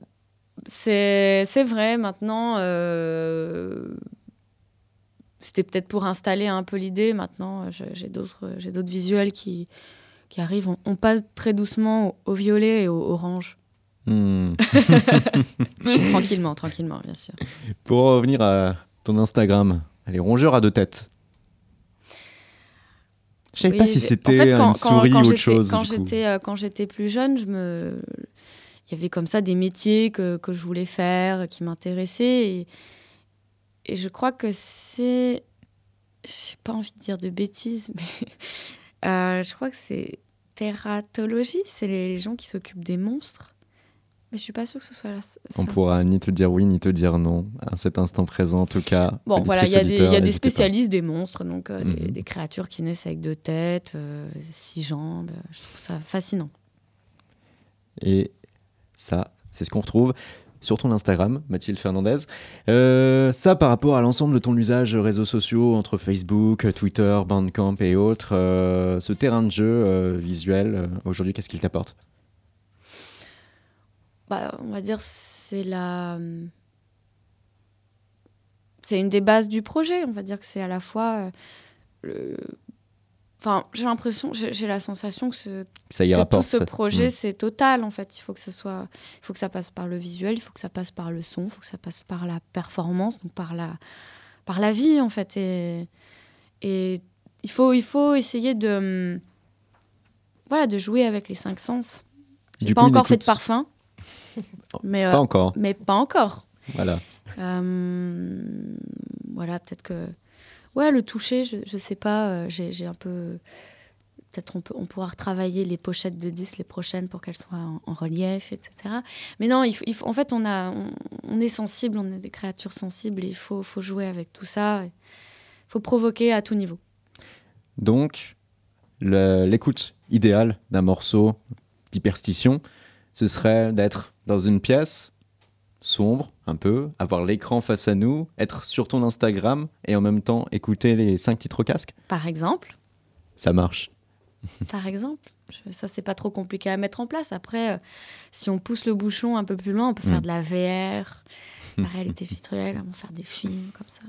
c'est vrai. Maintenant, euh, c'était peut-être pour installer un peu l'idée. Maintenant, j'ai d'autres visuels qui, qui arrivent. On, on passe très doucement au, au violet et au orange.
Hmm. [LAUGHS] [LAUGHS]
tranquillement, tranquillement, bien sûr.
Pour revenir à ton Instagram, les rongeurs à deux têtes. Je savais
Oui,
pas si c'était
en fait,
une souris
quand
ou autre chose.
Quand j'étais euh, quand j'étais plus jeune, je me il y avait comme ça des métiers que, que je voulais faire, qui m'intéressaient. Et, et je crois que c'est. J'ai pas envie de dire de bêtises, [LAUGHS] mais euh, je crois que c'est tératologie. C'est les, les gens qui s'occupent des monstres. Mais je suis pas sûre que ce soit là.
On pourra ni te dire oui ni te dire non à cet instant présent en tout cas.
Bon, voilà, il y a des, il y a
auditeurs,
des
n'hésitez pas.
spécialistes des monstres, donc euh, des,
Mhm.
des créatures qui naissent avec deux têtes, euh, six jambes. Je trouve ça fascinant.
Et ça, c'est ce qu'on retrouve sur ton Instagram, Mathilde Fernandez. Euh, ça, par rapport à l'ensemble de ton usage réseaux sociaux entre Facebook, Twitter, Bandcamp et autres, euh, ce terrain de jeu euh, visuel, aujourd'hui, qu'est-ce qu'il t'apporte?
Bah, on va dire c'est la c'est une des bases du projet on va dire que c'est à la fois le enfin j'ai l'impression j'ai la sensation que, ce,
Ça y
que tout ce projet
Mm.
c'est total en fait il faut que ce soit il faut que ça passe par le visuel il faut que ça passe par le son il faut que ça passe par la performance donc par la par la vie en fait et et il faut il faut essayer de voilà de jouer avec les cinq sens j'ai pas
coup,
encore fait de parfum [LAUGHS] mais
Pas
euh,
encore.
mais pas encore.
Voilà.
Euh, voilà, peut-être que. Ouais, le toucher, je, je sais pas, euh, j'ai un peu. Peut-être on, peut, on pourra retravailler les pochettes de 10 les prochaines pour qu'elles soient en, relief, etc. Mais non, en fait, on, a, on, est sensible, on est des créatures sensibles il faut, faut jouer avec tout ça. Il faut provoquer à tout niveau.
Donc, l'écoute idéale d'un morceau d'hyperstition, ce serait d'être dans une pièce sombre, un peu, avoir l'écran face à nous, être sur ton Instagram et en même temps écouter les cinq titres au casque.
Par exemple,
Ça marche. [LAUGHS]
par exemple. Ça, c'est pas trop compliqué à mettre en place. Après, euh, si on pousse le bouchon un peu plus loin, on peut
Mm.
faire de la VR, [LAUGHS] la réalité virtuelle, on peut faire des films comme ça.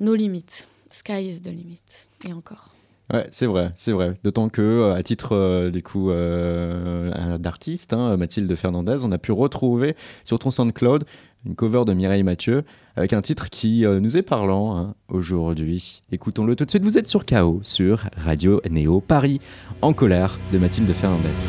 Nos limites. Sky is the limit. Et encore.
Ouais, c'est vrai, c'est vrai. D'autant que, euh, à titre euh, du euh, d'artiste, hein, Mathilde Fernandez, on a pu retrouver sur ton SoundCloud une cover de Mireille Mathieu avec un titre qui nous est parlant hein, aujourd'hui. Écoutons-le tout de suite. Vous êtes sur KO sur Radio Néo Paris en colère de Mathilde Fernandez.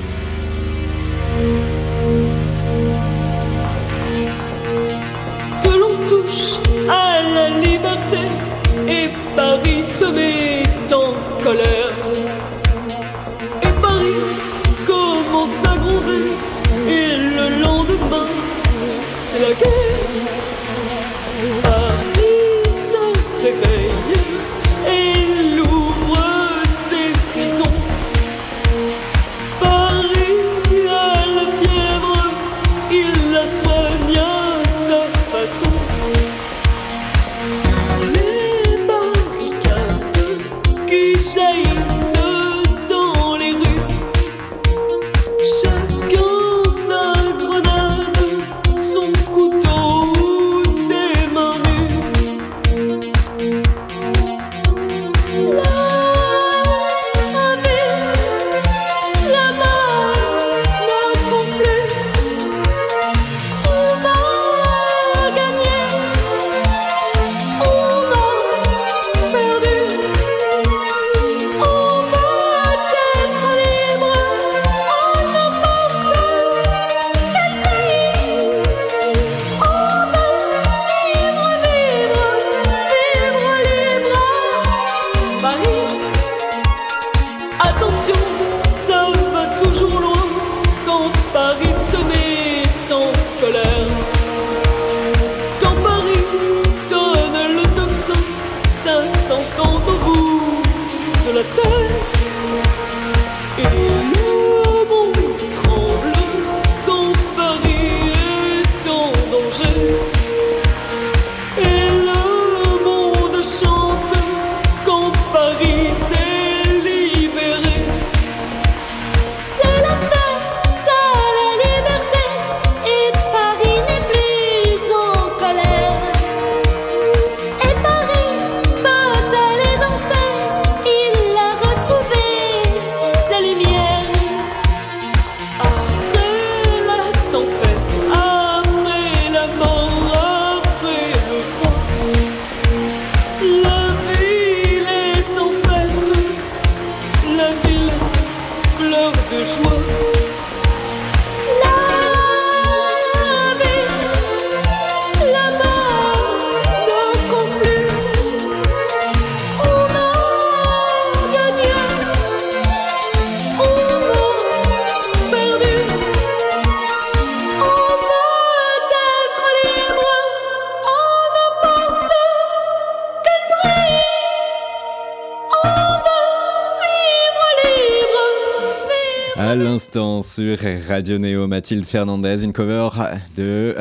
Radio Néo, Mathilde Fernandez, une cover de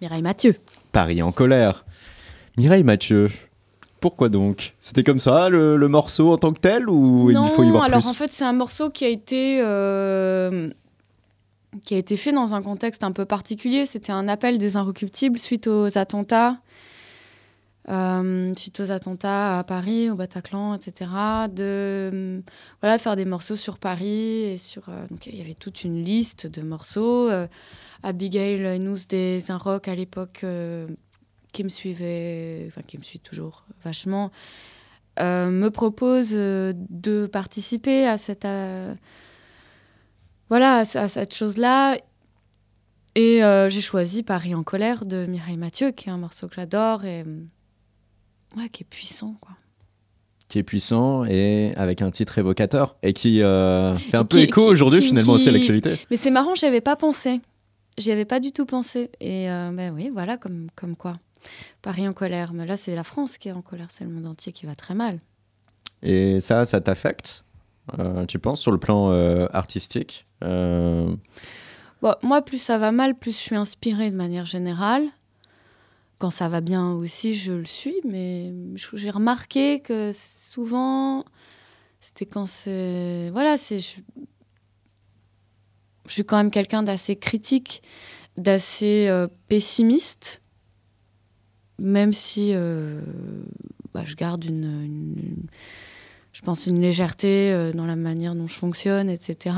Mireille Mathieu.
Paris en colère. Mireille Mathieu, pourquoi donc? C'était comme ça le, le morceau en tant que tel ou
non,
il faut y voir
alors
plus?
en fait c'est un morceau qui a été euh, qui a été fait dans un contexte un peu particulier. C'était un appel des Inrecuptibles suite aux attentats, euh, suite aux attentats à Paris, au Bataclan, etc. De euh, voilà faire des morceaux sur Paris et sur euh, donc il y avait toute une liste de morceaux. Euh, Abigail nous des Inrock à l'époque qui me suivait, enfin qui me suit toujours vachement me propose de participer à cette, voilà, à, ce- à cette chose-là. Et j'ai choisi Paris en colère de Mireille Mathieu, qui est un morceau que j'adore euh, ouais, qui est puissant. Quoi.
Qui est puissant et avec un titre évocateur et qui euh, fait un peu
qui-
écho
qui-
aujourd'hui
qui-
finalement aussi à
qui-
l'actualité.
Mais c'est marrant, j'y avais pas pensé. J'y avais pas du tout pensé. Et euh, ben oui, voilà, comme, comme quoi. Paris en colère. Mais là, c'est la France qui est en colère, c'est le monde entier qui va très mal.
Et ça, ça t'affecte euh, Tu penses sur le plan artistique
Bon, moi, plus ça va mal, plus je suis inspirée de manière générale. Quand ça va bien aussi, je le suis, mais j'ai remarqué que souvent, c'était quand c'est. Voilà, c'est. Je, suis quand même quelqu'un d'assez critique, d'assez euh, pessimiste, même si euh, bah, je garde une, je pense, une légèreté euh, dans la manière dont je fonctionne, etc.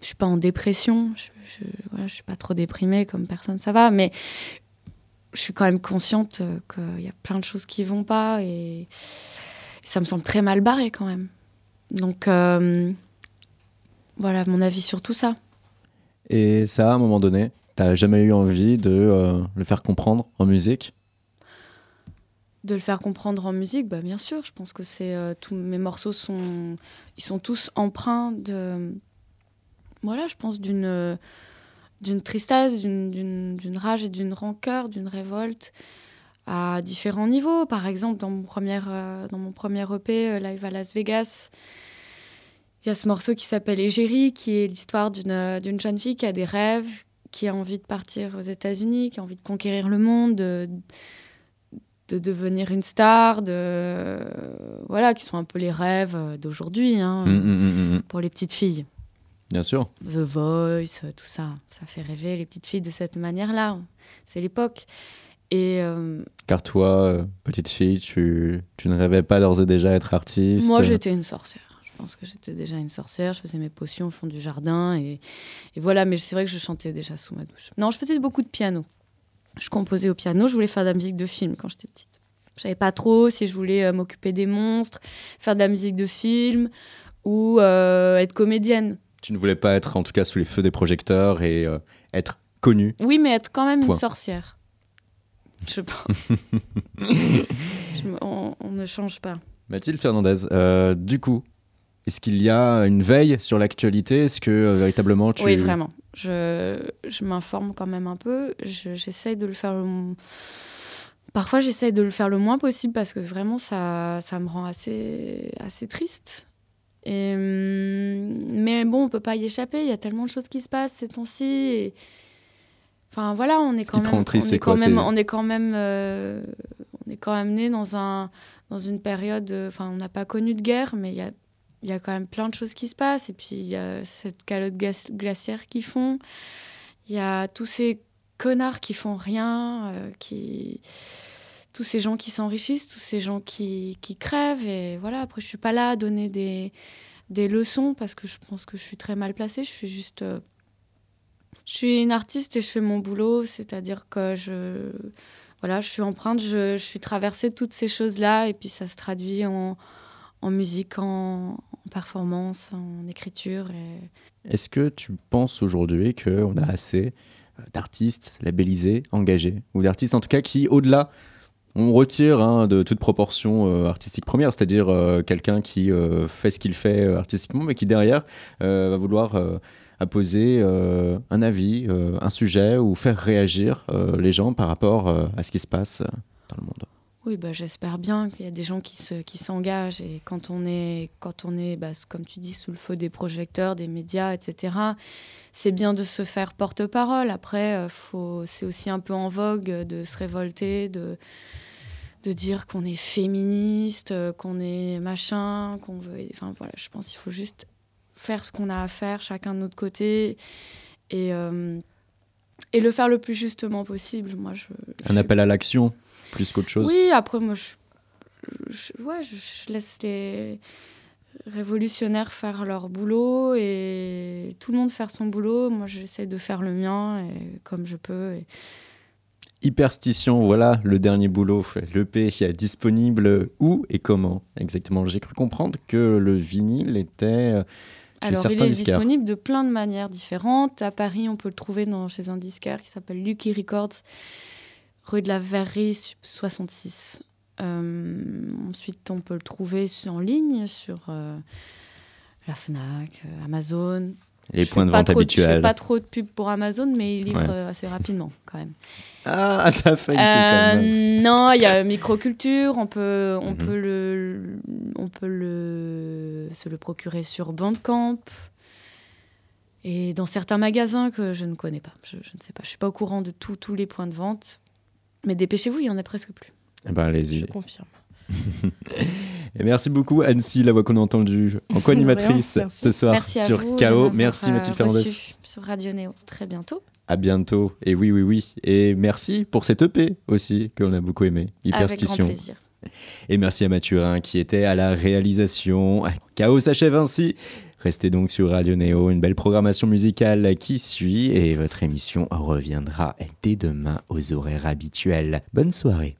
Je suis pas en dépression, je, je suis pas trop déprimée comme personne, ça va, mais je suis quand même consciente euh, qu'il y a plein de choses qui vont pas et ça me semble très mal barré quand même. Donc euh, voilà mon avis sur tout ça.
Et ça, à un moment donné, t'as jamais eu envie de euh, le faire comprendre en musique?
De le faire comprendre en musique, bah bien sûr. Je pense que c'est euh, tous mes morceaux sont, ils sont tous empreints de, voilà, je pense d'une d'une tristesse, d'une- rage et d'une rancœur, d'une révolte à différents niveaux. Par exemple, dans mon premier, euh, dans mon premier EP, euh, Live à Las Vegas, il y a ce morceau qui s'appelle Égérie, qui est l'histoire d'une euh, d'une jeune fille qui a des rêves, qui a envie de partir aux États-Unis, qui a envie de conquérir le monde, de, de devenir une star, de voilà, qui sont un peu les rêves euh, d'aujourd'hui hein,
mm, mm, mm.
pour les petites filles.
Bien sûr.
The Voice, euh, tout ça, ça fait rêver les petites filles de cette manière-là. C'est l'époque. Et euh,
Car toi, euh, petite fille, tu, tu ne rêvais pas d'ores et déjà être artiste?
Moi, j'étais une sorcière. Je pense que j'étais déjà une sorcière. Je faisais mes potions au fond du jardin. Et, et voilà, mais c'est vrai que je chantais déjà sous ma douche. Non, je faisais beaucoup de piano. Je composais au piano. Je voulais faire de la musique de film quand j'étais petite. Je savais pas trop si je voulais m'occuper des monstres, faire de la musique de film ou euh, être comédienne.
Tu ne voulais pas être, en tout cas, sous les feux des projecteurs et euh, être connue.
Oui, mais être quand même
Point.
une sorcière. Je pense. [LAUGHS] Je on, on ne change pas.
Mathilde Fernandez, euh, du coup, est-ce qu'il y a une veille sur l'actualité? Est-ce que euh, véritablement tu...
Oui, vraiment. Je, je m'informe quand même un peu. Je- J'essaye de le faire le... Parfois, j'essaye de le faire le moins possible parce que vraiment, ça, ça me rend assez, assez triste. Et, mais bon, on peut pas y échapper. Il y a tellement de choses qui se passent ces temps-ci. et- Enfin, voilà, on est quand même... on est quand même, on est quand même... euh, on est quand même né dans, un, dans une période... euh, Enfin, on n'a pas connu de guerre, mais il y a, il y a quand même plein de choses qui se passent. Et puis, il y a cette calotte glaciaire qui fond. Il y a tous ces connards qui font rien, euh, qui... tous ces gens qui s'enrichissent, tous ces gens qui, qui crèvent. Et voilà, après, je suis pas là à donner des, des leçons parce que je pense que je suis très mal placée. Je suis juste. euh, Je suis une artiste et je fais mon boulot, c'est-à-dire que je. Voilà, je suis empreinte, je, je suis traversée de toutes ces choses-là et puis ça se traduit en, en musique, en, performance, en écriture.
Est-ce que tu penses aujourd'hui qu'on a assez euh, d'artistes labellisés, engagés, ou d'artistes en tout cas qui, au-delà, on retire hein, de toute proportion euh, artistique première, c'est-à-dire euh, quelqu'un qui euh, fait ce qu'il fait artistiquement, mais qui derrière va vouloir apposer un avis, un sujet, ou faire réagir les gens par rapport à ce qui se passe dans le monde.
Oui, bah, j'espère bien qu'il y a des gens qui se, qui s'engagent et quand on est, quand on est, bah, comme tu dis, sous le feu des projecteurs, des médias, etc. C'est bien de se faire porte-parole. Après, c'est aussi un peu en vogue de se révolter, de, de dire qu'on est féministe, euh, qu'on est machin, qu'on veut. Enfin voilà, je pense qu'il faut juste faire ce qu'on a à faire, chacun de notre côté, et euh, et le faire le plus justement possible. Moi, je,
Un appel à l'action, plus qu'autre chose.
oui, après, moi, je, je- ouais, je, je laisse les révolutionnaires faire leur boulot et tout le monde faire son boulot. Moi, j'essaie de faire le mien et comme je peux. et-
Hyperstition, voilà le dernier boulot. L'EP est disponible où et comment exactement? J'ai cru comprendre que le vinyle était euh, chez
Alors, il est
disquaires.
disponible de plein de manières différentes. À Paris, on peut le trouver dans, chez un disquaire qui s'appelle Lucky Records, rue de la Verrerie 66. Euh, ensuite, on peut le trouver en ligne sur euh, la Fnac, euh, Amazon.
Les
Je
points
fais
de
pas
vente
trop Je fais
habituels.
pas trop de pub pour Amazon, mais ils livrent
Ouais.
euh, assez rapidement quand même.
Ah, [LAUGHS] t'as fait une pub.
Euh, non, il y a Microculture, on peut, on
Mhm.
peut le, on peut le, se le procurer sur Bandcamp et dans certains magasins que je ne connais pas. Je, je ne sais pas, je suis pas au courant de tous tous les points de vente, mais dépêchez-vous, il y en a presque plus.
Eh ben, allez-y.
Je confirme. [LAUGHS]
Et merci beaucoup Annecy, la voix qu'on a entendue en [LAUGHS] co-animatrice ce soir
Merci
sur KO. Merci
euh,
Mathilde Fernandez.
sur Radio Néo. Très bientôt.
À bientôt. Et oui, oui, oui. Et merci pour cette EP aussi, qu'on a beaucoup aimé.
Avec grand
Hyperstition.
plaisir.
Et merci à Mathurin qui était à la réalisation. Chaos s'achève ainsi. Restez donc sur Radio Néo, une belle programmation musicale qui suit et votre émission reviendra dès demain aux horaires habituels. Bonne soirée.